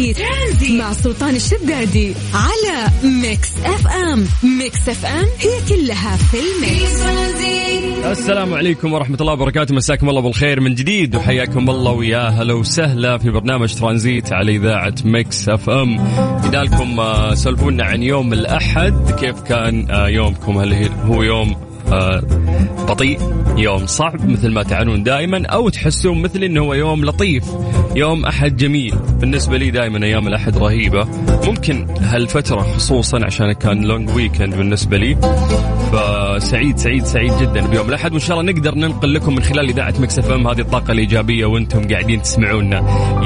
Tranzit, Tranzit. مع سلطان الشدادي على Mix FM. Mix FM هي كلها في ال mix. السلام عليكم ورحمة الله وبركاته. مساكم الله بالخير من جديد وحياكم الله ويا هلا وسهلا في برنامج ترانزيت على إذاعة Mix FM. بدالكم آه، سولفونا عن يوم الأحد كيف كان آه، يومكم؟ هل هو يوم بطيء يوم صعب مثل ما تعنون دائما أو تحسون مثل إنه هو يوم لطيف يوم أحد جميل. بالنسبة لي دائما أيام الأحد رهيبة. ممكن هالفترة خصوصا عشان كان long weekend بالنسبة لي. فسعيد سعيد سعيد جدا بيوم الأحد. وإن شاء الله نقدر ننقل لكم من خلال إذاعة Mix FM هذه الطاقة الإيجابية وأنتم قاعدين تسمعونا.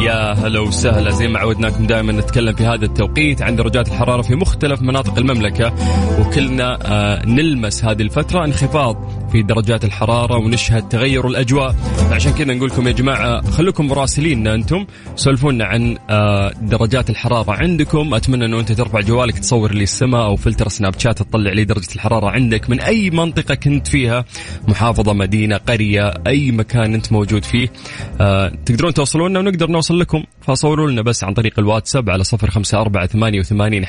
يا هلا وسهلا. زي ما عودناكم دائما نتكلم في هذا التوقيت عن درجات الحرارة في مختلف مناطق المملكة. وكلنا آه نلمس هذه الفترة. انخفاض في درجات الحرارة ونشهد تغير الأجواء. عشان كذا نقول لكم يا جماعة خلوكم مراسليننا أنتم سولفونا عن آه، درجات الحرارة عندكم. أتمنى أنه أنت ترفع جوالك تصور لي السماء أو فلتر سناب شات تطلع لي درجة الحرارة عندك من أي منطقة كنت فيها محافظة مدينة قرية أي مكان أنت موجود فيه. آه، تقدرون توصلونا ونقدر نوصل لكم. فصوروا لنا بس عن طريق الواتساب على صفر خمسة أربعة ثمانية وثمانين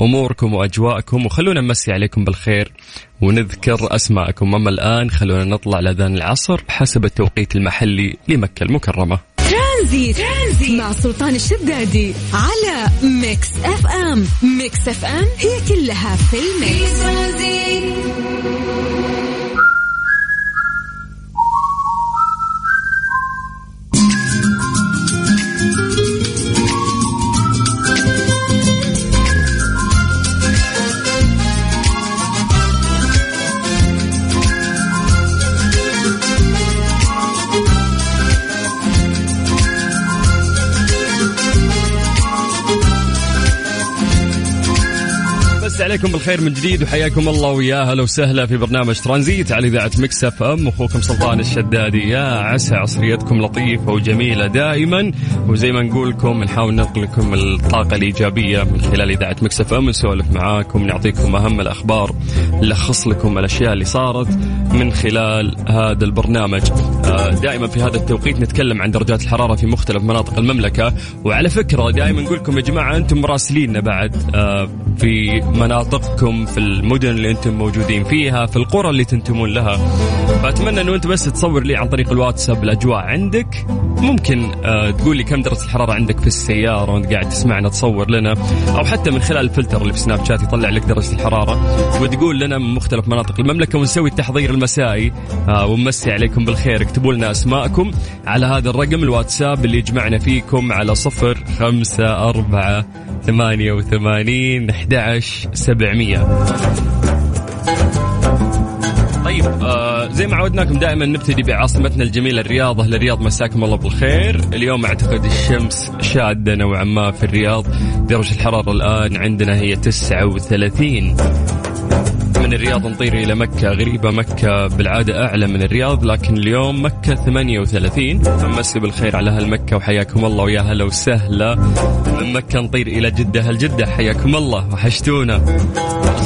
أموركم وأجواءكم وخلونا نمسي عليكم بالخير ونذكر أسماءكم. أما الآن خلونا نطلع لأذان العصر حسب التوقيت المحلي لمكة المكرمة. Tranzit, Tranzit. مع سلطان الشدادي على Mix FM. Mix FM هي كلها في ال mix. عليكم بالخير من جديد وحياكم الله ويا هلا وسهلا في برنامج ترانزيت على إذاعة Mix FM. أخوكم سلطان الشدادي يا عسى عصريتكم لطيفة وجميلة دائما. وزي ما نقول لكم نحاول ننقل لكم الطاقة الإيجابية من خلال إذاعة Mix FM نسولف معاكم نعطيكم أهم الأخبار نلخص لكم الأشياء اللي صارت من خلال هذا البرنامج. آه، دائما في هذا التوقيت نتكلم عن درجات الحرارة في مختلف مناطق المملكة. وعلى فكرة دائما نقول لكم يا جماعة أنتم مراسليننا بعد آه، في مناطقكم في المدن اللي أنتم موجودين فيها في القرى اللي تنتمون لها. فأتمنى إنه أنت بس تصور لي عن طريق الواتساب الأجواء عندك. ممكن آه تقول لي كم درجة الحرارة عندك في السيارة وأنت قاعد تسمعنا تصور لنا. أو حتى من خلال الفلتر اللي في سناب شات يطلع لك درجة الحرارة. وتقول لنا من مختلف مناطق المملكة ونسوي التحضير المسائي. آه ونمسي عليكم بالخير. اكتبوا لنا أسماءكم على هذا الرقم الواتساب اللي يجمعنا فيكم على صفر خمسة أربعة ثمانية وثمانين أحد سبعمية. طيب آه زي ما عودناكم دائما نبتدي بعاصمتنا الجميلة الرياض أهل الرياض مساكم الله بالخير. اليوم أعتقد الشمس شادة نوعا ما في الرياض. درجة الحرارة الآن عندنا هي 39 من الرياض نطير إلى مكة. غريبة مكة بالعادة أعلى من الرياض لكن اليوم مكة 38 فمسي بالخير على أهل مكة وحياكم الله. ويا هلا وسهلا. من مكة نطير إلى جدة. هل جدة حياكم الله. وحشتونا.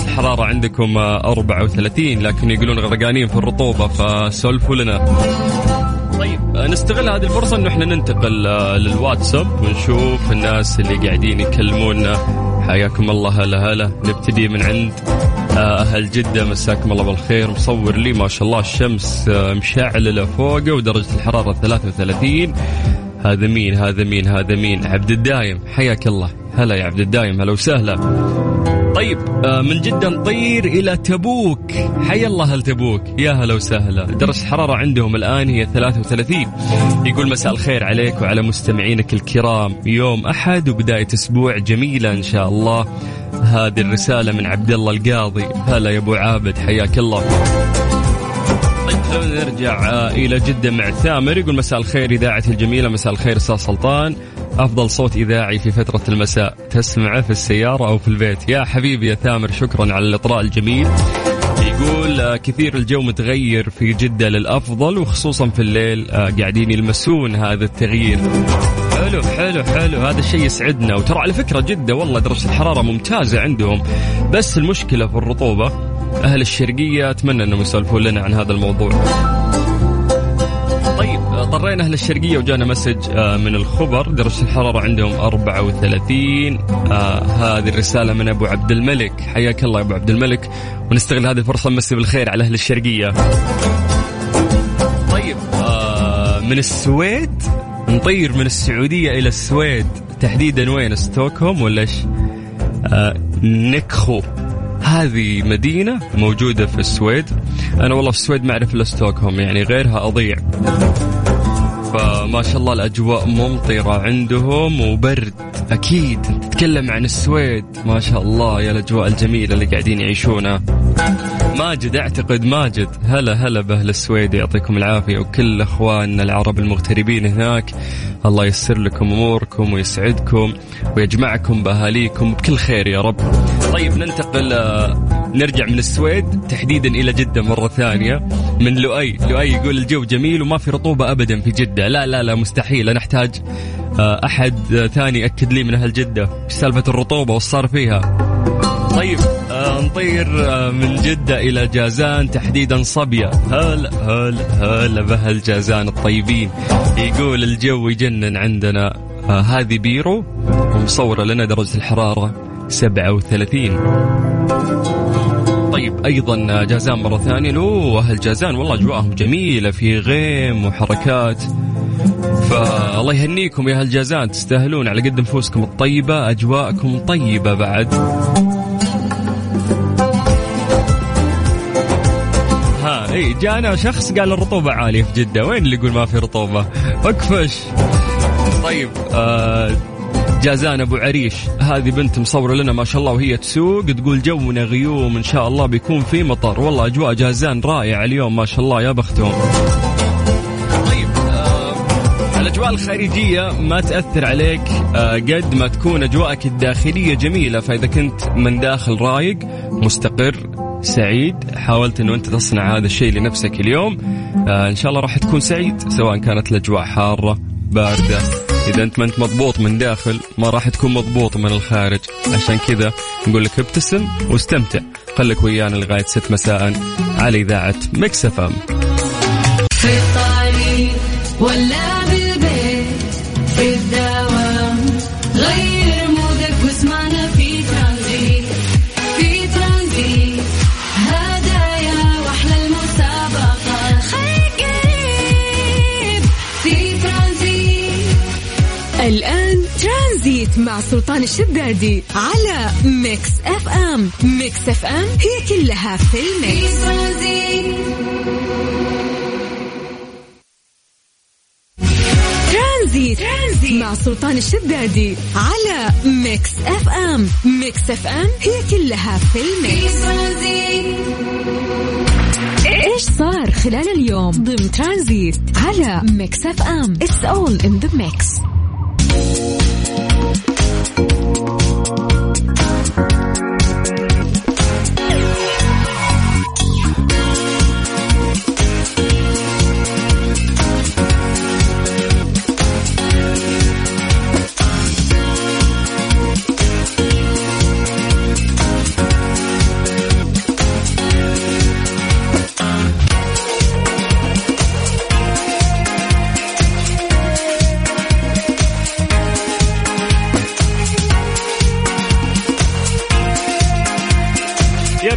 الحرارة عندكم 34 لكن يقولون غرقانين في الرطوبة فسولفوا لنا. طيب نستغل هذه الفرصة انه إحنا ننتقل آه، للواتساب ونشوف الناس اللي قاعدين يكلمونا. حياكم الله هلا هلا. نبتدي من عند. أهل جدة مساكم الله بالخير. مصور لي ما شاء الله الشمس آه، مشعللة فوقه ودرجة الحرارة 33 هذا مين؟ هذا مين؟ هذا مين؟ عبد الدايم. حياك الله. هلا يا عبد الدايم. هلا وسهلا. طيب آه، من جدة نطير إلى تبوك. حيا الله هل تبوك. يا هلا وسهلا. درجة الحرارة عندهم الآن هي 33 يقول مساء الخير عليك وعلى مستمعينك الكرام. يوم أحد وبداية أسبوع جميلة إن شاء الله. هذه الرسالة من عبد الله القاضي. هلا يا أبو عابد حياك الله. طيب نرجع آه، إلى جدة مع ثامر. يقول مساء الخير إذاعة الجميلة مساء الخير أستاذ سلطان. أفضل صوت إذاعي في فترة المساء. تسمعه في السيارة أو في البيت. يا حبيبي يا ثامر شكرا على الإطراء الجميل. يقول آه، كثير الجو متغير في جدة للأفضل وخصوصا في الليل آه، قاعدين يلمسون هذا التغيير. حلو حلو حلو. هذا الشيء يسعدنا. وترى على فكرة جدة والله درجة الحرارة ممتازة عندهم. بس المشكلة في الرطوبة أهل الشرقية أتمنى أنهم يسولفون لنا عن هذا الموضوع. اضطرينا أهل الشرقية وجانا مسج آه، من الخبر. درجة الحرارة عندهم 34 آه هذه الرسالة من أبو عبد الملك. حياك الله يا أبو عبد الملك. ونستغل هذه الفرصة نمسي بالخير على أهل الشرقية. طيب آه من السويد نطير من السعودية إلى السويد. تحديدا وين؟ ستوكهولم ولا إيش؟ آه نكخو هذه مدينة موجودة في السويد. أنا والله في السويد ما أعرف إلا ستوكهولم يعني غيرها أضيع. فما شاء الله الأجواء ممطرة عندهم وبرد. أكيد. تتكلم عن السويد. ما شاء الله يا الأجواء الجميلة اللي قاعدين يعيشونها. ماجد اعتقد ماجد. هلا هلا بأهل السويد يعطيكم العافية. وكل أخواننا العرب المغتربين هناك الله ييسر لكم أموركم ويسعدكم ويجمعكم بأهاليكم بكل خير يا رب. طيب ننتقل آه، نرجع من السويد تحديدا إلى جدة مرة ثانية. من لؤي، لؤي يقول الجو جميل وما في رطوبة ابدا في جدة، لا لا لا مستحيل. أنا أحتاج آه، أحد ثاني يأكد لي من أهل جدة إيش سالفه الرطوبة وش صار فيها. طيب نطير آه من جدة إلى جازان تحديدا صبية هلا هلا هلا بأهل جازان الطيبين. يقول الجو يجنن عندنا. آه هذه بيرو ومصورة لنا درجة الحرارة 37 طيب أيضا جازان مرة ثانية. لو أهل جازان والله أجواءهم جميلة في غيم وحركات. فالله يهنيكم يا أهل جازان تستاهلون على قد نفوسكم الطيبة أجواءكم طيبة بعد. إي جانا شخص قال الرطوبة عالية في جدة. وين اللي يقول ما في رطوبة؟ اكفش طيب آه جازان أبو عريش. هذه بنت مصورة لنا ما شاء الله وهي تسوق. تقول جونا غيوم إن شاء الله بيكون في مطر. والله أجواء جازان رائعة اليوم ما شاء الله يا بختهم. طيب آه الأجواء الخارجية ما تأثر عليك آه قد ما تكون أجواءك الداخلية جميلة. فإذا كنت من داخل رايق مستقر سعيد. حاولت إنه أنت تصنع هذا الشيء لنفسك اليوم. آه إن شاء الله راح تكون سعيد سواء كانت الأجواء حارة باردة. إذا أنت ما أنت مضبوط من داخل ما راح تكون مضبوط من الخارج. عشان كذا نقول لك ابتسم واستمتع. خليك ويانا لغاية 6 مساء على إذاعة Mix FM. في الطريق ولا بالبيت في الدوام الآن ترانزيت مع سلطان الشدادي على Mix FM. Mix FM هي كلها في ال mix. ترانزيت. ترانزيت مع سلطان الشدادي على Mix FM. Mix FM هي كلها في ال mix. إيش صار خلال اليوم؟ ضمن ترانزيت على Mix FM. It's all in the mix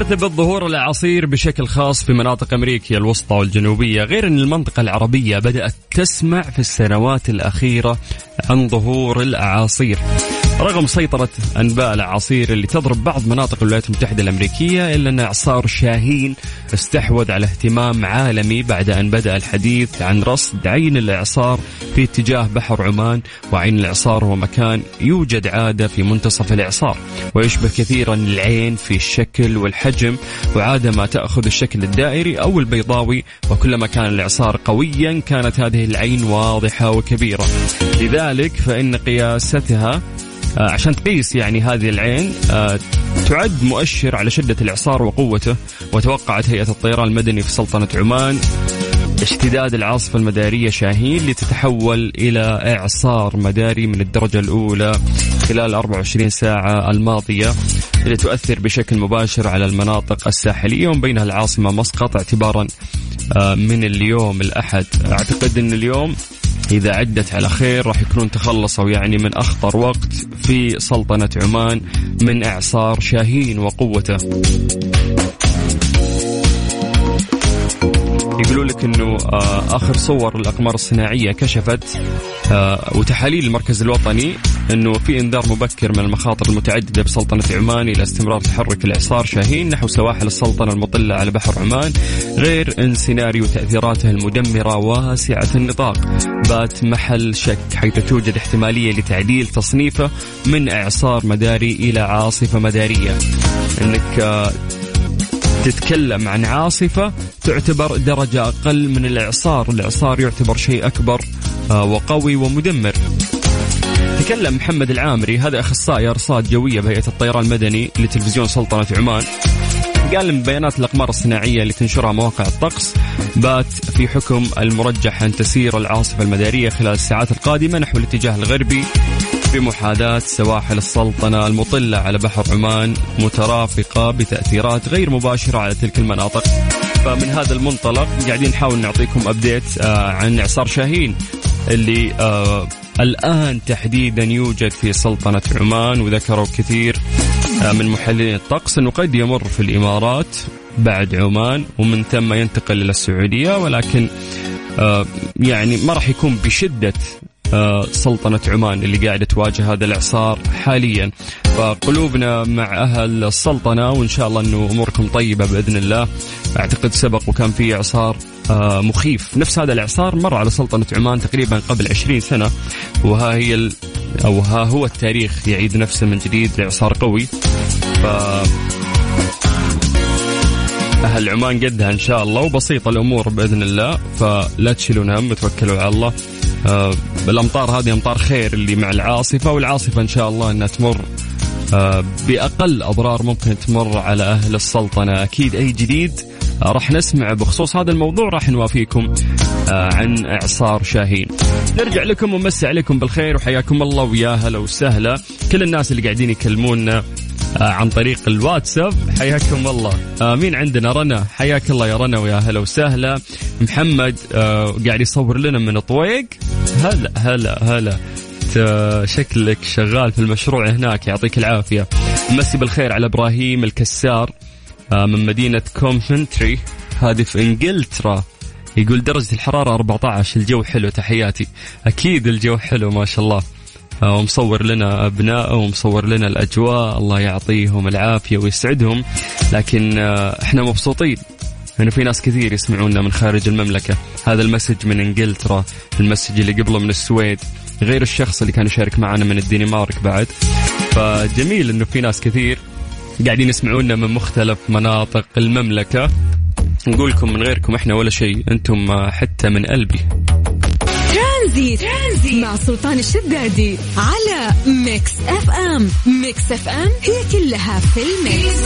يرتبط ظهور الأعاصير بشكل خاص في مناطق أمريكا الوسطى والجنوبية غير أن المنطقة العربية بدأت تسمع في السنوات الأخيرة عن ظهور الأعاصير. رغم سيطرة أنباء الأعاصير اللي تضرب بعض مناطق الولايات المتحدة الأمريكية إلا أن إعصار شاهين استحوذ على اهتمام عالمي بعد أن بدأ الحديث عن رصد عين الإعصار في اتجاه بحر عمان وعين الإعصار هو مكان يوجد عادة في منتصف الإعصار ويشبه كثيرا العين في الشكل والحجم وعادة ما تأخذ الشكل الدائري أو البيضاوي وكلما كان الإعصار قويا كانت هذه العين واضحة وكبيرة. لذلك فإن قياستها عشان تقيس يعني هذه العين آه، تعد مؤشر على شدة الإعصار وقوته وتوقعت هيئة الطيران المدني في سلطنة عمان اشتداد العاصفة المدارية شاهين لتتحول إلى إعصار مداري من الدرجة الأولى خلال 24 ساعة الماضية اللي تؤثر بشكل مباشر على المناطق الساحلية ومن بينها العاصمة مسقط اعتبارا آه، من اليوم الأحد. أعتقد أن اليوم إذا عدت على خير راح يكونون تخلصوا يعني من أخطر وقت في سلطنة عمان من إعصار شاهين وقوته. يقولوا لك إنه آه، آخر صور الاقمار الصناعية كشفت آه، وتحاليل المركز الوطني إنه في إنذار مبكر من المخاطر المتعددة بسلطنة عمان إلى استمرار تحرك الإعصار شاهين نحو سواحل السلطنة المطلة على بحر عمان غير إن سيناريو تأثيراته المدمرة واسعة النطاق. بات محل شك حيث توجد احتمالية لتعديل تصنيفه من إعصار مداري إلى عاصفة مدارية. إنك آه، تتكلم عن عاصفة تعتبر درجة أقل من الإعصار. الإعصار يعتبر شيء أكبر آه، وقوي ومدمر. تكلم محمد العامري هذا أخصائي أرصاد جوية بهيئة الطيران المدني لتلفزيون سلطنة عمان. قال من بيانات الأقمار الصناعية اللي تنشرها مواقع الطقس بات في حكم المرجح أن تسير العاصفة المدارية خلال الساعات القادمة نحو الاتجاه الغربي. بمحاذاة سواحل السلطنة المطلة على بحر عمان مترافقة بتأثيرات غير مباشرة على تلك المناطق. فمن هذا المنطلق قاعدين نحاول نعطيكم أبديت آه، عن إعصار شاهين اللي آه الآن تحديدا يوجد في سلطنة عمان وذكروا كثير آه من محللين الطقس أنه قد يمر في الإمارات بعد عمان ومن ثم ينتقل إلى السعودية ولكن يعني ما راح يكون بشدة سلطنة عمان اللي قاعدة تواجه هذا الإعصار حاليا. فقلوبنا مع أهل السلطنة وإن شاء الله أنه أموركم طيبة بإذن الله. أعتقد سبق وكان في إعصار آه، مخيف. نفس هذا الإعصار مر على سلطنة عمان تقريبا قبل 20 سنة وها هي ال... أو ها هو التاريخ يعيد نفسه من جديد لإعصار قوي. ف أهل عمان قدها إن شاء الله وبسيطة الأمور بإذن الله. فلا تشيلون هم وتوكلوا على الله. آه الأمطار هذه أمطار خير اللي مع العاصفة والعاصفة إن شاء الله أنها تمر آه بأقل أضرار ممكن تمر على أهل السلطنة. أكيد أي جديد آه راح نسمع بخصوص هذا الموضوع راح نوافيكم عن إعصار شاهين. نرجع لكم ونمسي عليكم بالخير وحياكم الله ويا هلا وسهلا. كل الناس اللي قاعدين يكلمونا عن طريق الواتساب حياكم الله. مين عندنا؟ رنا. حياك الله يا رنا ويا هلا وسهلا. محمد قاعد يصور لنا من طويق. هلا هلا هلا. شكلك شغال في المشروع هناك يعطيك العافية. مسي بالخير على إبراهيم الكسار آه من مدينة كومفنتري هذه في إنجلترا. يقول درجة الحرارة 14 الجو حلو تحياتي. أكيد الجو حلو ما شاء الله. آه، ومصور لنا أبنائه ومصور لنا الأجواء. الله يعطيهم العافية ويسعدهم. لكن آه، إحنا مبسوطين. انه في ناس كثير يسمعونا من خارج المملكة. هذا ال message من إنجلترا ال message اللي قبله من السويد غير الشخص اللي كان يشارك معنا من الدنمارك بعد. فجميل إنه في ناس كثير قاعدين يسمعونا من مختلف مناطق المملكة. نقول لكم من غيركم إحنا ولا شيء أنتم حتى من قلبي. ترانزيت. ترانزيت مع سلطان الشدادي على Mix FM. Mix FM هي كلها في ال mix.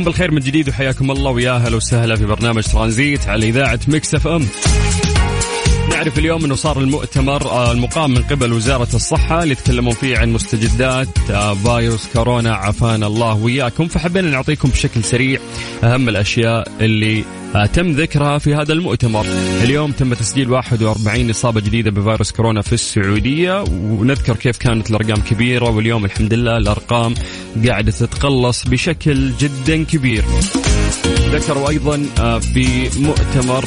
عليكم بالخير من جديد وحياكم الله ويا أهلا وسهلا في برنامج ترانزيت على إذاعة Mix FM. نعرف اليوم إنه صار المؤتمر آه، المقام من قبل وزارة الصحة اللي يتكلمون فيه عن مستجدات آه، فيروس كورونا عافانا الله وياكم فحبينا نعطيكم بشكل سريع أهم الأشياء اللي تم ذكرها في هذا المؤتمر. اليوم تم تسجيل 41 إصابة جديدة بفيروس كورونا في السعودية ونذكر كيف كانت الأرقام كبيرة واليوم الحمد لله الأرقام قاعدة تتقلص بشكل جدا كبير. ذكروا أيضا آه، في مؤتمر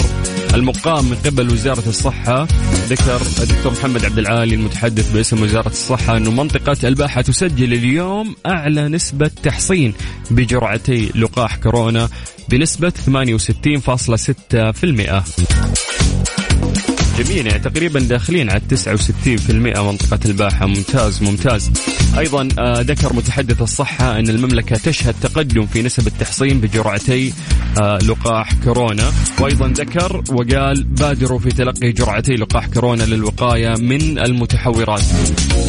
المقام من قبل وزارة الصحة ذكر الدكتور محمد عبد العالي المتحدث باسم وزارة الصحة أنه منطقة الباحة تسجل اليوم أعلى نسبة تحصين بجرعتي لقاح كورونا بنسبة 68.6% جميل يعني تقريبا داخلين على 69% منطقة الباحة. ممتاز ممتاز. أيضا آه، ذكر متحدث الصحة أن المملكة تشهد تقدم في نسب التحصين بجرعتي آه، لقاح كورونا. وأيضا ذكر وقال بادروا في تلقي جرعتي لقاح كورونا للوقاية من المتحورات.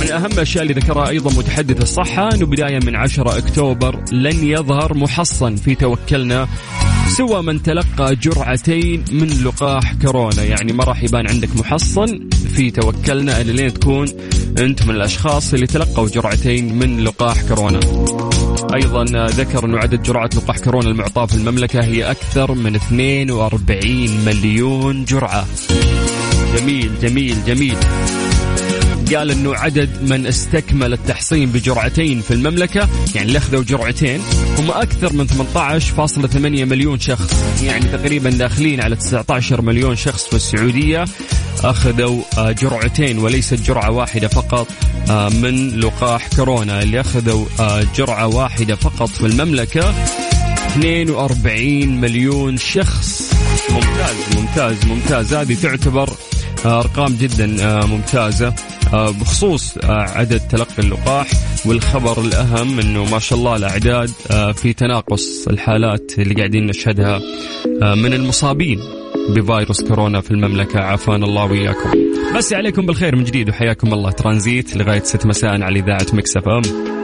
من أهم الأشياء اللي ذكرها أيضا متحدث الصحة أنه بداية من 10 أكتوبر لن يظهر محصن في توكلنا سوى من تلقى جرعتين من لقاح كورونا. يعني ما راح يبان عندك محصن في توكلنا لين تكون أنت من الأشخاص اللي تلقوا جرعتين من لقاح كورونا. أيضا ذكر أنه عدد جرعات لقاح كورونا المعطاة في المملكة هي أكثر من 42 مليون جرعة. جميل جميل جميل. قال إنه عدد من استكمل التحصين بجرعتين في المملكة يعني اللي اخذوا جرعتين هم أكثر من 18.8 مليون شخص. يعني تقريبا داخلين على 19 مليون شخص في السعودية أخذوا آه، جرعتين وليست جرعة واحدة فقط آه، من لقاح كورونا. اللي أخذوا آه، جرعة واحدة فقط في المملكة 42 مليون شخص. ممتاز ممتاز ممتاز. هذه تعتبر أرقام جدا ممتازة آه، بخصوص آه، عدد تلقي اللقاح والخبر الأهم أنه ما شاء الله الأعداد آه، في تناقص الحالات اللي قاعدين نشهدها من المصابين بفيروس كورونا في المملكة. عافانا الله وإياكم. مسي عليكم بالخير من جديد وحياكم الله ترانزيت لغاية 6 مساء على إذاعة Mix FM.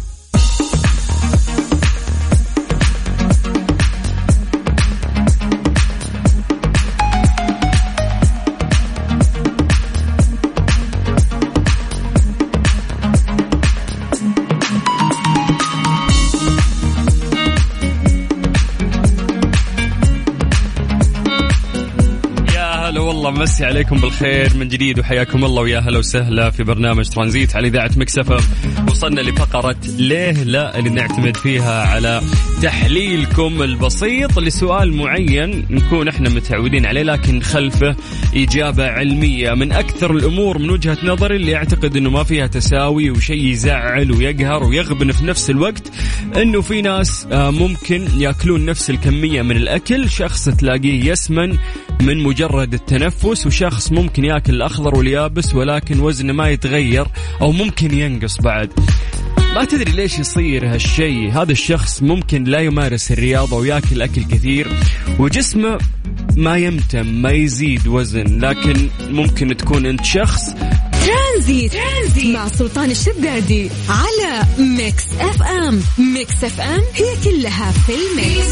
مسي عليكم بالخير من جديد وحياكم الله ويا هلا وسهلا في برنامج ترانزيت على إذاعة مكسفه وصلنا لفقرة ليه لا اللي نعتمد فيها على تحليلكم البسيط لسؤال معين نكون إحنا متعودين عليه لكن خلفه إجابة علمية. من أكثر الأمور من وجهة نظري اللي أعتقد إنه ما فيها تساوي وشيء يزعل ويقهر ويغبن في نفس الوقت إنه في ناس آه، ممكن يأكلون نفس الكمية من الأكل شخص تلاقيه يسمن من مجرد التنفس وشخص ممكن ياكل الأخضر واليابس ولكن وزنه ما يتغير أو ممكن ينقص بعد. ما تدري ليش يصير هالشيء. هذا الشخص ممكن لا يمارس الرياضة وياكل أكل كثير وجسمه ما يمتن ما يزيد وزن. لكن ممكن تكون أنت شخص ترانزيت, ترانزيت مع سلطان الشدادي على Mix FM. Mix FM هي كلها في ال mix.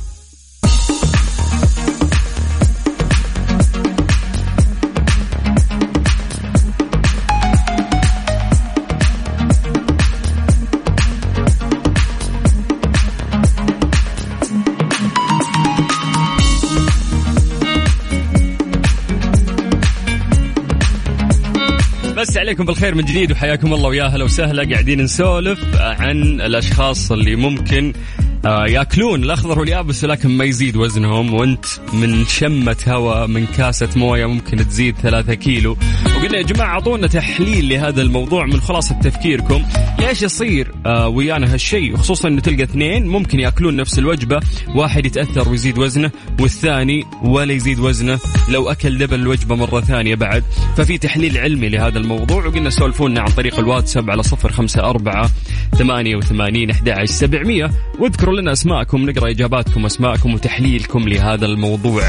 عليكم بالخير من جديد وحياكم الله ويا هلا وسهلا. قاعدين نسولف عن الأشخاص اللي ممكن آه، ياكلون الأخضر واليابس ولكن ما يزيد وزنهم. وأنت من شمة هواء من كاسة موية ممكن تزيد ثلاثة كيلو. وقلنا يا جماعة أعطونا تحليل لهذا الموضوع من خلاصة تفكيركم. ليش يصير آه ويانا هالشيء؟ خصوصا انه تلقى اثنين ممكن ياكلون نفس الوجبة واحد يتأثر ويزيد وزنه والثاني ولا يزيد وزنه لو أكل دبل الوجبة مرة ثانية بعد. ففي تحليل علمي لهذا الموضوع وقلنا سولفونا عن طريق الواتساب على صفر خمسة أربعة ثمانية وثمانين أحد سبعمية. واذكروا اذكروا لنا أسماءكم نقرأ إجاباتكم اسماءكم وتحليلكم لهذا الموضوع.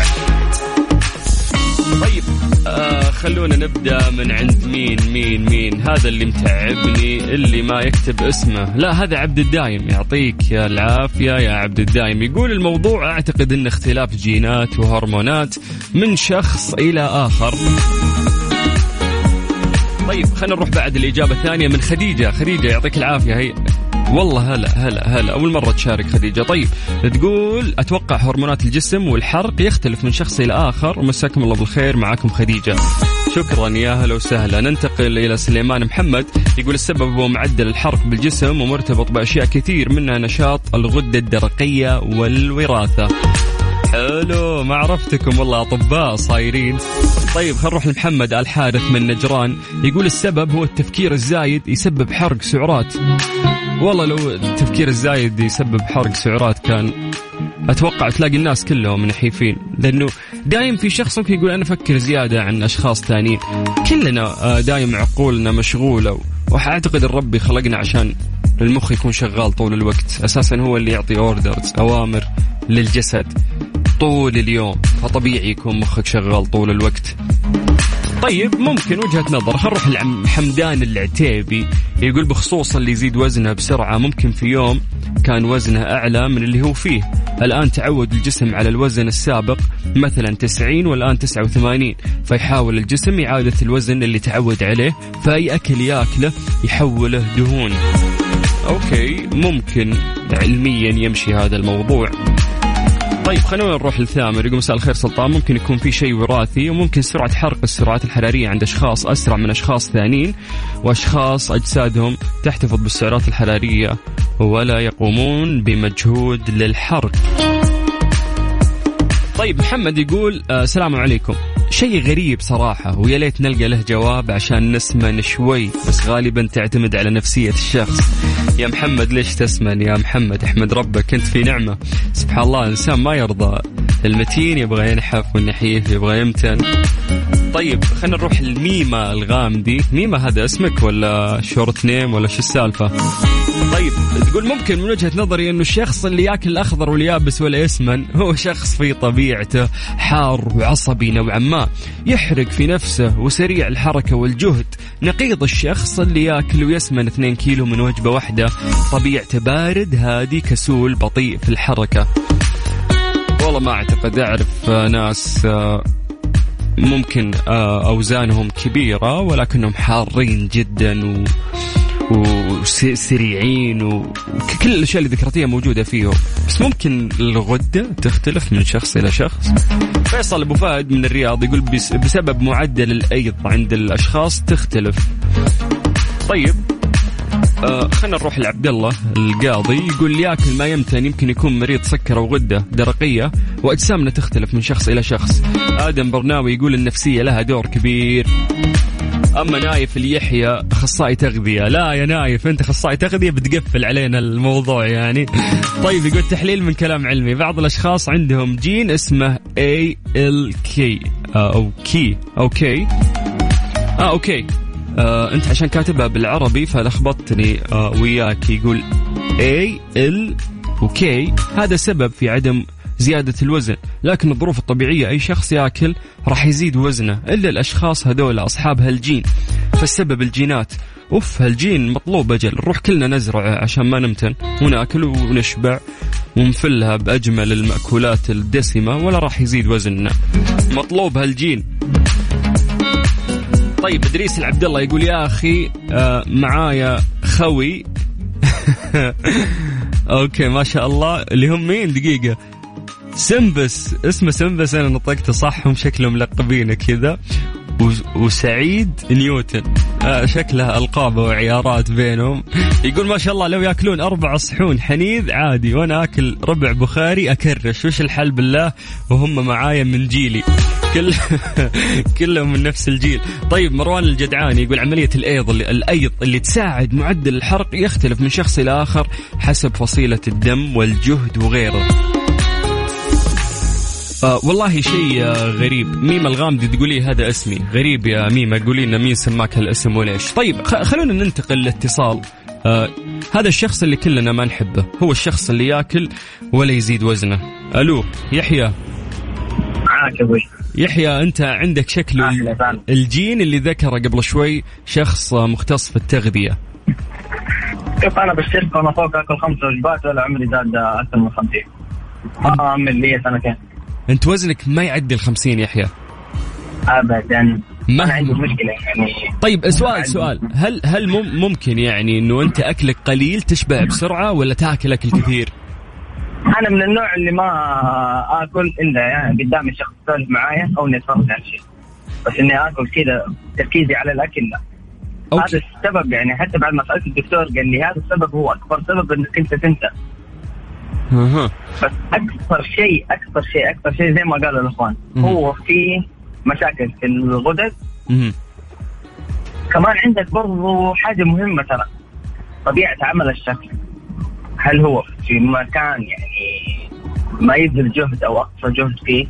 طيب آه خلونا نبدأ من عند مين مين مين. هذا اللي متعبني اللي ما يكتب اسمه. لا هذا عبد الدايم. يعطيك يا العافية يا عبد الدايم. يقول الموضوع أعتقد إن اختلاف جينات وهرمونات من شخص إلى آخر. طيب خلينا نروح بعد الإجابة الثانية من خديجة. خديجة يعطيك العافية. هي والله هلا هلا هلا. أول مرة تشارك خديجة. طيب تقول أتوقع هرمونات الجسم والحرق يختلف من شخص إلى آخر. ومساكم الله بالخير. معاكم خديجة. شكرا. يا هلا وسهلا. ننتقل إلى سليمان محمد. يقول السبب هو معدل الحرق بالجسم ومرتبط بأشياء كثير منها نشاط الغدة الدرقية والوراثة. حلو ما عرفتكم والله أطباء صايرين. طيب خلينا نروح لمحمد الحارث من نجران. يقول السبب هو التفكير الزايد يسبب حرق سعرات. والله لو التفكير الزايد يسبب حرق سعرات كان أتوقع تلاقي الناس كلهم نحيفين. لأنه دايم في شخص ممكن يقول أنا أفكر زيادة عن أشخاص ثانيين. كلنا آه، دايم عقولنا مشغولة. وأعتقد الرب خلقنا عشان المخ يكون شغال طول الوقت. أساسا هو اللي يعطي اوردرز أوامر للجسد. طول اليوم فطبيعي يكون مخك شغال طول الوقت. طيب ممكن وجهة نظر. خل نروح حمدان العتيبي يقول بخصوص اللي يزيد وزنه بسرعة ممكن في يوم كان وزنه أعلى من اللي هو فيه. الآن تعود الجسم على الوزن السابق مثلا 90 والآن 89 فيحاول الجسم إعادة الوزن اللي تعود عليه فأي أكل ياكله يحوله دهون. أوكي ممكن علميا يمشي هذا الموضوع. طيب خلونا نروح للثامر يقول مساء الخير سلطان. ممكن يكون في شيء وراثي وممكن سرعة حرق السرعات الحرارية عند أشخاص أسرع من أشخاص ثانيين وأشخاص أجسادهم تحتفظ بالسعرات الحرارية ولا يقومون بمجهود للحرق. طيب محمد يقول آه، السلام عليكم. شيء غريب صراحة. ويا ليت نلقى له جواب عشان نسمن شوي بس غالبا تعتمد على نفسية الشخص. يا محمد ليش تسمن؟ يا محمد احمد ربك انت في نعمة. سبحان الله الإنسان ما يرضى. المتين يبغى ينحف والنحيف يبغى يمتن. طيب خلينا نروح لميمة الغامدي. ميمة هذا اسمك ولا شورت نيم ولا شو السالفة؟ طيب تقول ممكن من وجهة نظري إنه الشخص اللي يأكل الأخضر واليابس ولا يسمن هو شخص في طبيعته حار وعصبي نوعا ما. يحرق في نفسه وسريع الحركة والجهد. نقيض الشخص اللي يأكل ويسمن 2 كيلو من وجبة واحدة. طبيعته بارد هادي كسول بطيء في الحركة. والله ما أعتقد أعرف ناس آه، ممكن آه، أوزانهم كبيرة ولكنهم حارين جدا و وسريعين وكل الأشياء اللي ذكرتيها موجودة فيهم بس ممكن الغدة تختلف من شخص إلى شخص. فيصل أبو فهد من الرياض يقول بسبب معدل الأيض عند الأشخاص تختلف. طيب. آه خلينا نروح لعبد الله القاضي. يقول ياكل ما يمتن يمكن يكون مريض سكر أو غدة درقية وأجسامنا تختلف من شخص إلى شخص. آدم برناوي يقول النفسية لها دور كبير. أما نايف اللي يحيى أخصائي تغذية. لا يا نايف أنت أخصائي تغذية بتقفل علينا الموضوع يعني. طيب يقول تحليل من كلام علمي. بعض الأشخاص عندهم جين اسمه اي ال كي أو كي أو كي آه أوكي. آه انت عشان كاتبها بالعربي فلخبطتني آه وياك يقول ALK. هذا سبب في عدم زيادة الوزن لكن الظروف الطبيعية أي شخص يأكل راح يزيد وزنه إلا الأشخاص هذول أصحاب هالجين. فالسبب الجينات. أوف هالجين مطلوب أجل. نروح كلنا نزرعه عشان ما نمتن وناكل ونشبع ونفلها بأجمل المأكولات الدسمة ولا راح يزيد وزننا. مطلوب هالجين. طيب إدريس العبد الله يقول يا أخي آه معايا خوي. okay ما شاء الله. اللي هم مين؟ دقيقة. سمبس اسمه سمبس أنا نطقته صح هم شكلهم ملقبينه كذا. وسعيد نيوتن. آه شكلها ألقاب وعيارات بينهم. يقول ما شاء الله لو ياكلون أربع صحون حنيذ عادي. وأنا آكل ربع بخاري أكرش. وش الحل بالله؟ وهم معايا من جيلي. كل كلهم من نفس الجيل. طيب مروان الجدعاني يقول عملية الأيض اللي الأيض اللي تساعد معدل الحرق يختلف من شخص إلى آخر حسب فصيلة الدم والجهد وغيره. آه والله شيء آه غريب. ميمة الغامدي تقولي هذا اسمي. غريب يا ميمة قولي لنا مين سماك هالاسم وليش؟ طيب خلونا ننتقل للاتصال. آه هذا الشخص اللي كلنا ما نحبه. هو الشخص اللي ياكل ولا يزيد وزنه. ألو يحيى. معاك أبوي. يحيى أنت عندك شكله الجين اللي ذكره قبل شوي شخص مختص في التغذية. شوف أنا بالشركة وأنا فوق آكل خمس وجبات ولا عمري زاد أكثر من 50 آه من لي سنتين. أنت وزنك ما يعدي ال 50 يحيى. ابدا. ما عندي مشكلة يعني. طيب سؤال سؤال. هل هل ممكن يعني إنه أنت أكلك قليل تشبع بسرعة ولا تأكل أكل كثير؟ أنا من النوع اللي ما اكل إلا يعني قدامي شخص يسولف معايا أو إني أتفرج على شيء. بس إني اكل كذا تركيزي على الأكل لا. أوكي. هذا السبب يعني حتى بعد ما سألت الدكتور قال لي هذا السبب هو أكبر سبب إنك أنت تنسى. بس أكثر شيء أكثر شيء أكثر شيء زي ما قالوا الإخوان هو في مشاكل في الغدد. كمان عندك برضو حاجة مهمة ترى طبيعة عمل الشخص. هل هو في مكان يعني ما يبذل جهد أو أقصى جهد فيه؟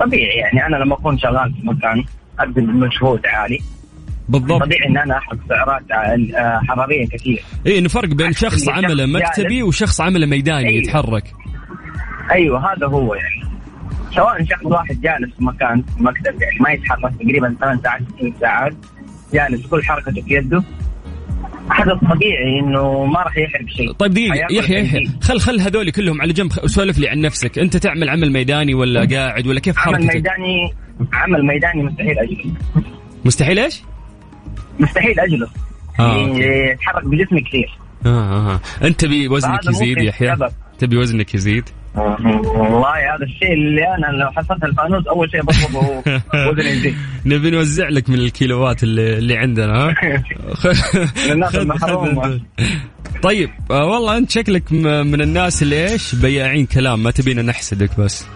طبيعي يعني أنا لما أكون شغال في مكان ابذل مجهود عالي. بالضبط. طبيعي إن أنا اخذ سعرات آه، حرارية كثير اي انه فرق بين شخص عمله مكتبي وشخص عمله ميداني أيوه. يتحرك. أيوه هذا هو يعني. سواء شخص واحد جالس في مكان في مكتب يعني ما يتحرك تقريبا ثمان ساعات ست ساعات جالس كل حركته في يده. هذا طبيعي إنه ما راح يحرق شيء. طيب دقيقة يحيى يحيى. خل خل هذول كلهم على جنب وسولف لي عن نفسك. أنت تعمل عمل ميداني ولا قاعد ولا كيف حركتك؟ عمل ميداني عمل ميداني مستحيل أجلس. مستحيل إيش؟ مستحيل أجلس. آه. يتحرك بجسمي كثير. آه, آه, آه. أنت تبي وزنك يزيد يحيى؟ تبي وزنك يزيد؟ والله هذا الشيء اللي أنا لو حصلت الفانوس أول شيء بطلبه وزن يزيد. نبي نوزع لك من الكيلوات اللي, اللي عندنا ها؟ المحرومه طيب آه والله أنت شكلك من الناس اللي إيش؟ بياعين كلام ما تبينا نحسدك بس.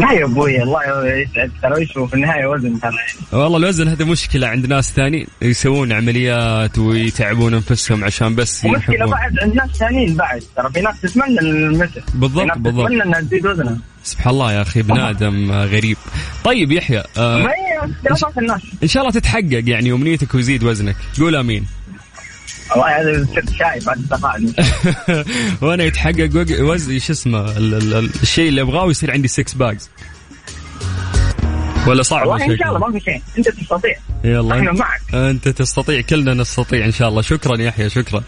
لا يا أبوي الله يسعد ترى في النهاية وزن ترى. والله الوزن هذا مشكلة عند ناس ثاني يسوون عمليات ويتعبون أنفسهم عشان بس مشكلة بعد عند ناس ثانيين بعد. ترى في ناس تتمنى المثل. بالضبط بالضبط. تتمنى إنها تزيد وزنها. سبحان الله يا أخي ابن آدم غريب. طيب يحيى آه الناس؟ إن شاء الله تتحقق يعني أمنيتك ويزيد وزنك. قول آمين. هذا بعد وأنا يتحقق وزن شو اسمه الشيء اللي أبغاه ويصير عندي 6 باجز ولا صعب والله إن شاء الله ما في شيء. أنت تستطيع. يلا إحنا معك. أنت تستطيع كلنا نستطيع إن شاء الله. شكرا يحيى شكرا.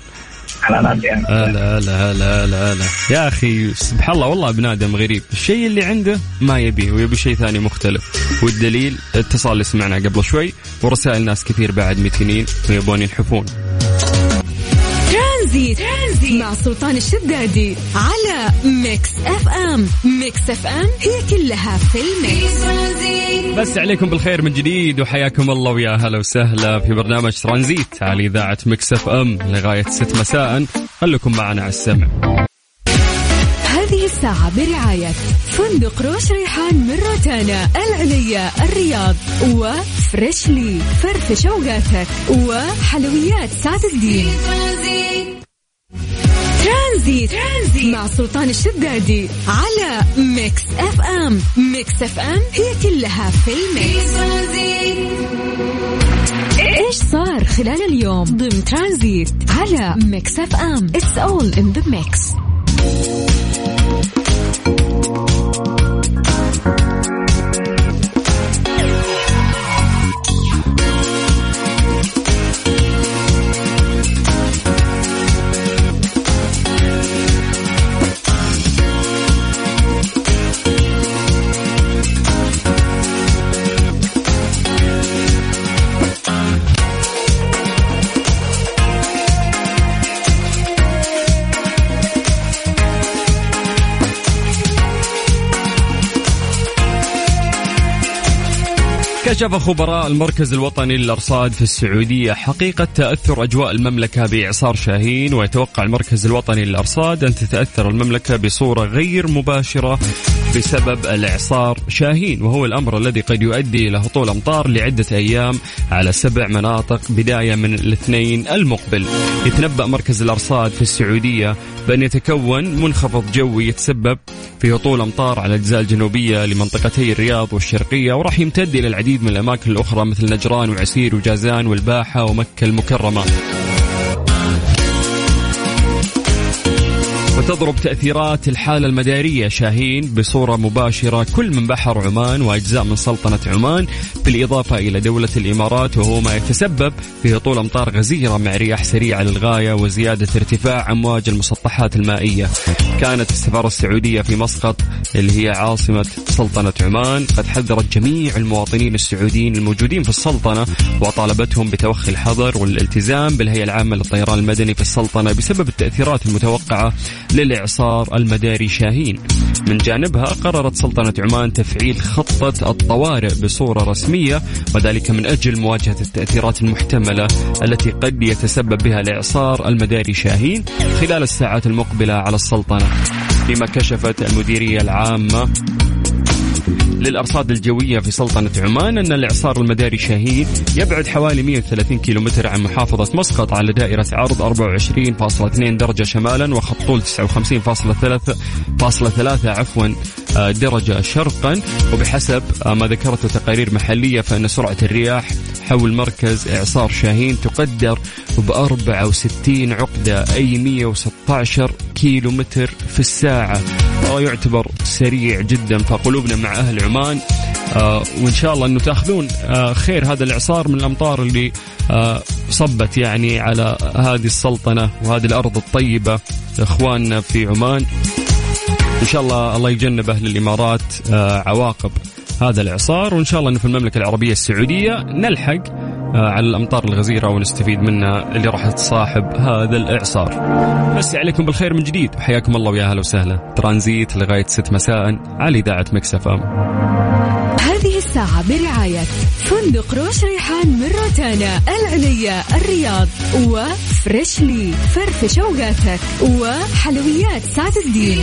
هلا هلا هلا هلا هلا. يا أخي سبحان الله والله ابن آدم غريب. الشيء اللي عنده ما يبيه ويبي شيء ثاني مختلف. والدليل اتصال اللي سمعناه قبل شوي ورسائل ناس كثير بعد متينين ويبون ينحفون. ترانزيت. ترانزيت. مع سلطان الشدادي على Mix FM. Mix FM هي كلها في ال mix. مسي عليكم بالخير من جديد وحياكم الله ويا هلا وسهلا في برنامج ترانزيت على إذاعة Mix FM لغاية 6 مساء. خليكم معنا على السمع. هذه الساعة برعاية فندق روش ريحان من روتانا العليا الرياض وفريشلي. فرفش أوقاتك وحلويات سعد الدين. ترانزيت. ترانزيت مع سلطان الشدادي على Mix FM. Mix FM هي كلها في ال mix. إيش صار خلال اليوم؟ ضمن ترانزيت على Mix FM. It's all in the mix كشف خبراء المركز الوطني للأرصاد في السعودية حقيقة تأثر أجواء المملكة بإعصار شاهين ويتوقع المركز الوطني للأرصاد أن تتأثر المملكة بصورة غير مباشرة بسبب الإعصار شاهين وهو الأمر الذي قد يؤدي إلى هطول أمطار لعدة أيام على سبع مناطق بداية من الاثنين المقبل. يتنبأ مركز الأرصاد في السعودية بأن يتكون منخفض جوي يتسبب في هطول أمطار على الأجزاء الجنوبية لمنطقتي الرياض والشرقية وراح يمتد إلى العديد من الأماكن الأخرى مثل نجران وعسير وجازان والباحة ومكة المكرمة. وتضرب تأثيرات الحالة المدارية شاهين بصورة مباشرة. كل من بحر عمان وأجزاء من سلطنة عمان بالإضافة إلى دولة الإمارات وهو ما يتسبب في هطول أمطار غزيرة مع رياح سريعة للغاية وزيادة ارتفاع أمواج المسطحات المائية. كانت السفارة السعودية في مسقط اللي هي عاصمة سلطنة عمان. قد حذرت جميع المواطنين السعوديين الموجودين في السلطنة وطالبتهم بتوخي الحذر والالتزام بالهيئة العامة للطيران المدني في السلطنة بسبب التأثيرات المتوقعة للإعصار المداري شاهين. من جانبها قررت سلطنة عمان تفعيل خطة الطوارئ بصورة رسمية وذلك من أجل مواجهة التأثيرات المحتملة التي قد يتسبب بها الإعصار المداري شاهين خلال الساعات المقبلة على السلطنة. فيما كشفت المديرية العامة للأرصاد الجوية في سلطنة عمان أن الإعصار المداري شاهين يبعد حوالي 130 كيلومتر عن محافظة مسقط على دائرة عرض 24.2 درجة شمالا وخط طول 59.3 عفوا آه، درجة شرقا. وبحسب آه، ما ذكرته تقارير محلية فإن سرعة الرياح حول مركز إعصار شاهين تقدر ب 64 عقدة أي 116 كيلو متر في الساعة. يعتبر سريع جدا فقلوبنا مع أهل عمان. آه وإن شاء الله أنه تأخذون آه خير. هذا الإعصار من الأمطار اللي آه صبت يعني على هذه السلطنة وهذه الأرض الطيبة إخواننا في عمان. إن شاء الله الله يجنب أهل الإمارات آه عواقب هذا الإعصار. وإن شاء الله أنه في المملكة العربية السعودية نلحق على الأمطار الغزيرة ونستفيد منها اللي راح تصاحب هذا الإعصار. مسي عليكم بالخير من جديد وحياكم الله ويا أهلا وسهلا. ترانزيت لغاية 6 مساء على إذاعة Mix FM. هذه الساعة برعاية فندق روش ريحان من روتانا العليا الرياض وفريشلي فرفش أوقاتك وحلويات سعد الدين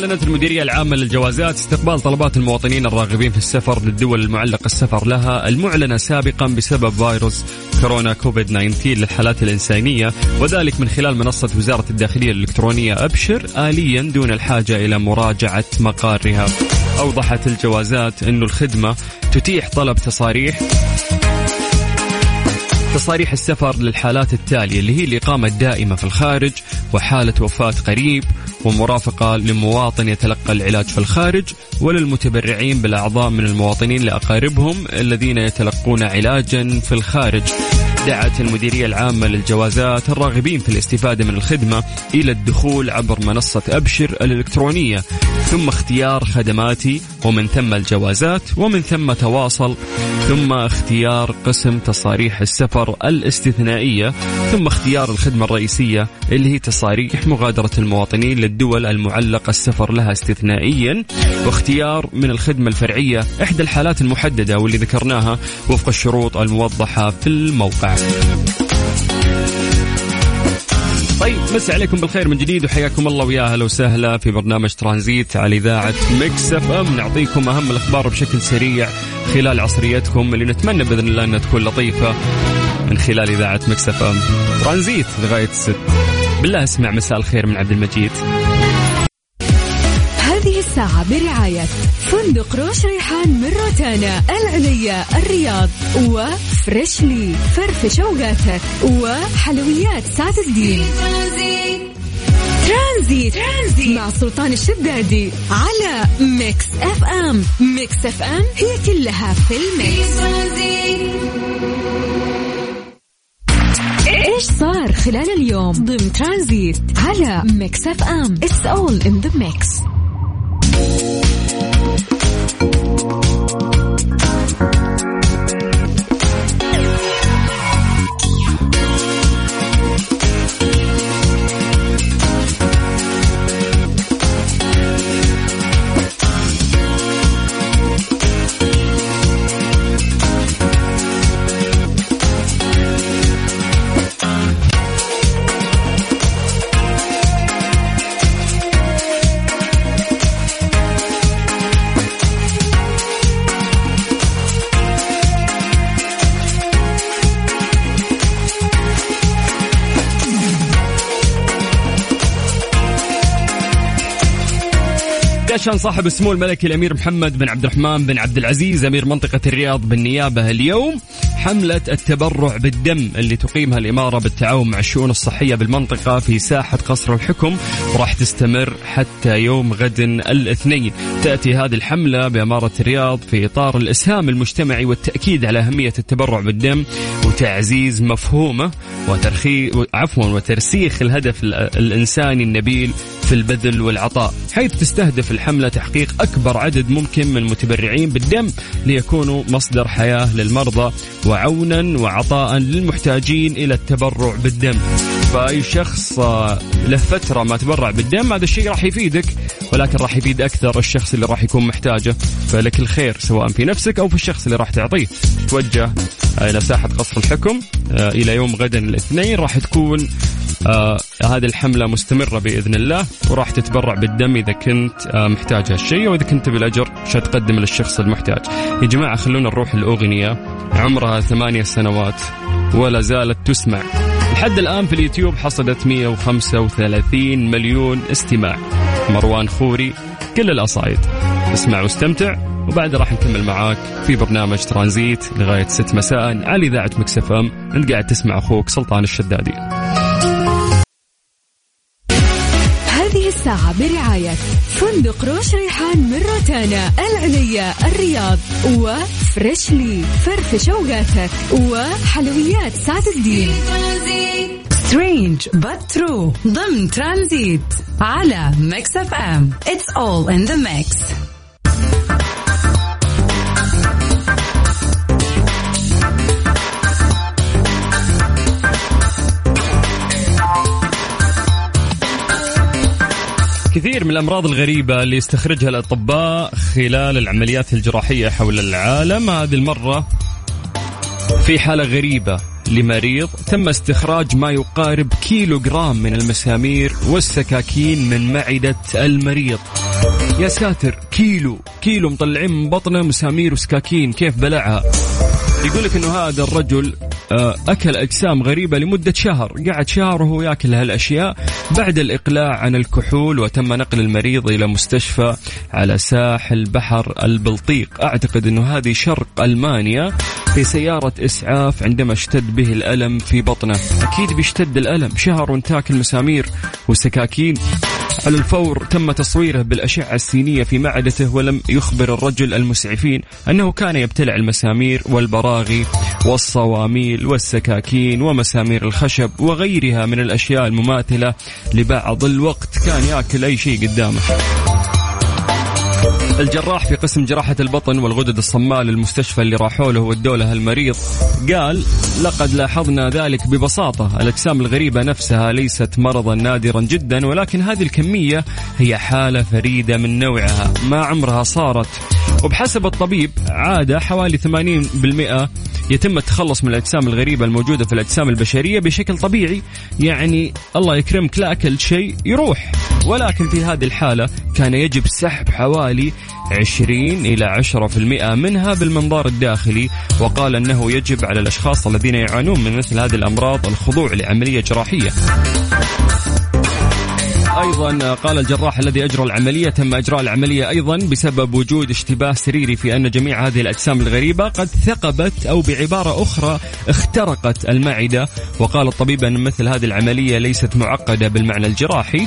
أعلنت المديرية العامة للجوازات استقبال طلبات المواطنين الراغبين في السفر للدول المعلق السفر لها المعلنة سابقا بسبب فيروس كورونا كوفيد 19 للحالات الإنسانية وذلك من خلال منصة وزارة الداخلية الإلكترونية أبشر آليا دون الحاجة إلى مراجعة مقارها. أوضحت الجوازات أن الخدمة تتيح طلب تصاريح تصاريح السفر للحالات التالية اللي هي الإقامة الدائمة في الخارج وحالة وفاة قريب ومرافقة لمواطن يتلقى العلاج في الخارج وللمتبرعين بالأعضاء من المواطنين لأقاربهم الذين يتلقون علاجا في الخارج. دعت المديرية العامة للجوازات الراغبين في الاستفادة من الخدمة إلى الدخول عبر منصة أبشر الإلكترونية. ثم اختيار خدماتي ومن ثم الجوازات ومن ثم تواصل. ثم اختيار قسم تصاريح السفر الاستثنائية. ثم اختيار الخدمة الرئيسية اللي هي تصاريح مغادرة المواطنين للدول المعلق السفر لها استثنائيا. واختيار من الخدمة الفرعية إحدى الحالات المحددة واللي ذكرناها وفق الشروط الموضحة في الموقع. طيب مسي عليكم بالخير من جديد وحياكم الله ويا أهلا وسهلا في برنامج ترانزيت على إذاعة مكس أف أم. نعطيكم أهم الأخبار بشكل سريع خلال عصريتكم اللي نتمنى بإذن الله إنها تكون لطيفة من خلال إذاعة مكس أف أم. ترانزيت لغاية الست بالله اسمع مساء الخير من عبد المجيد. الساعة برعاية فندق روش ريحان من روتانا العنية الرياض وفريشلي. فرفش اوقاتك وحلويات سعد الدين. ترانزيت. ترانزيت. مع سلطان الشدادي على ميكس اف ام. ميكس اف ام هي كلها في الميكس. إيش صار خلال اليوم؟ ضمن ترانزيت على ميكس اف ام. it's all in the mix دشن صاحب السمو الملكي الأمير محمد بن عبد الرحمن بن عبد العزيز أمير منطقة الرياض بالنيابة اليوم. حملة التبرع بالدم اللي تقيمها الإمارة بالتعاون مع الشؤون الصحية بالمنطقة في ساحة قصر الحكم وراح تستمر حتى يوم غد الاثنين. تأتي هذه الحملة بإمارة الرياض في إطار الإسهام المجتمعي والتأكيد على أهمية التبرع بالدم وتعزيز مفهومه وترخي عفوا وترسيخ الهدف الإنساني النبيل في البذل والعطاء حيث تستهدف الحملة تحقيق أكبر عدد ممكن من المتبرعين بالدم ليكونوا مصدر حياة للمرضى وعونا وعطاء للمحتاجين إلى التبرع بالدم. فأي شخص له فترة ما تبرع بالدم هذا الشيء راح يفيدك ولكن راح يفيد أكثر الشخص اللي راح يكون محتاجه. فلك الخير سواء في نفسك أو في الشخص اللي راح تعطيه. توجه إلى ساحة قصر الحكم آه، إلى يوم غدا الاثنين راح تكون آه هذه الحملة مستمرة بإذن الله وراح تتبرع بالدم إذا كنت آه محتاج هالشيء وإذا كنت بالأجر تقدم للشخص المحتاج. يا جماعة خلونا نروح الأغنية. عمرها ثمانية سنوات ولا زالت تسمع. لحد الآن في اليوتيوب حصلت 135 مليون استماع. مروان خوري كل الأصايد. اسمع واستمتع وبعد راح نكمل معاك في برنامج ترانزيت لغاية 6 مساء على إذاعة مكسف أم. أنت قاعد تسمع أخوك سلطان الشدادي. برعاية فندق روش ريحان من روتانا العليا الرياض وفريشلي. فرفش أوقاتك وحلويات سعد الدين. strange but true ضمن ترانزيت على ميكس أف أم. it's all in the mix كثير من الأمراض الغريبة اللي يستخرجها الأطباء خلال العمليات الجراحية حول العالم. هذه المرة في حالة غريبة لمريض تم استخراج ما يقارب كيلو جرام من المسامير والسكاكين من معدة المريض. يا ساتر كيلو كيلو مطلعين من بطنه مسامير وسكاكين كيف بلعها؟ يقول لك إنه هذا الرجل آه، أكل أجسام غريبة لمدة شهر، قعد شهر وهو يأكل هالأشياء. بعد الإقلاع عن الكحول وتم نقل المريض إلى مستشفى على ساحل بحر البلطيق، أعتقد إنه هذه شرق ألمانيا في سيارة إسعاف عندما اشتد به الألم في بطنه. أكيد بيشتد الألم. شهر وانت تاكل مسامير وسكاكين. على الفور تم تصويره بالأشعة السينية في معدته ولم يخبر الرجل المسعفين أنه كان يبتلع المسامير والبراغي والصواميل والسكاكين ومسامير الخشب وغيرها من الأشياء المماثلة لبعض الوقت. كان يأكل أي شيء قدامه. الجراح في قسم جراحة البطن والغدد الصماء للمستشفى اللي راحوا له ودوا له المريض. قال لقد لاحظنا ذلك ببساطة. الأجسام الغريبة نفسها ليست مرضا نادرا جدا ولكن هذه الكمية هي حالة فريدة من نوعها. ما عمرها صارت وبحسب الطبيب عادة حوالي 80% يتم التخلص من الأجسام الغريبة الموجودة في الأجسام البشرية بشكل طبيعي. يعني الله يكرمك لا أكل شيء يروح. ولكن في هذه الحالة كان يجب سحب حوالي 20 إلى 10% منها بالمنظار الداخلي. وقال أنه يجب على الأشخاص الذين يعانون من مثل هذه الأمراض الخضوع لعملية جراحية. أيضا قال الجراح الذي أجرى العملية تم إجراء العملية أيضا بسبب وجود اشتباه سريري في أن جميع هذه الأجسام الغريبة قد ثقبت أو بعبارة أخرى اخترقت المعدة. وقال الطبيب أن مثل هذه العملية ليست معقدة بالمعنى الجراحي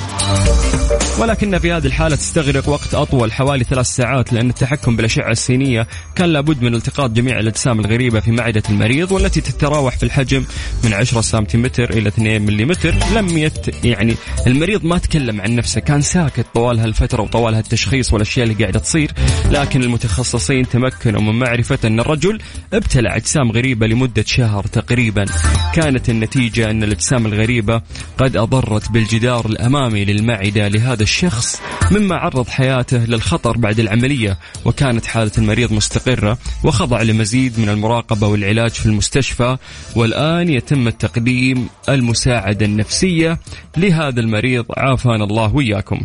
ولكن في هذه الحالة تستغرق وقت أطول حوالي ثلاث ساعات لأن التحكم بالأشعة السينية كان لابد من التقاط جميع الأجسام الغريبة في معدة المريض والتي تتراوح في الحجم من 10 سنتيمتر إلى 2 ملم لم يت يعني المريض ما تكلم عن نفسه. كان ساكت طوال هالفترة وطوال هالتشخيص والأشياء اللي قاعدة تصير لكن المتخصصين تمكنوا من معرفة أن الرجل ابتلع أجسام غريبة لمدة شهر تقريبا. كانت النتيجة أن الأجسام الغريبة قد أضرت بالجدار الأمامي للمعدة لهذا الشخص مما عرض حياته للخطر بعد العملية. وكانت حالة المريض مستقرة وخضع لمزيد من المراقبة والعلاج في المستشفى. والآن يتم تقديم المساعدة النفسية لهذا المريض. عافانا الله وإياكم.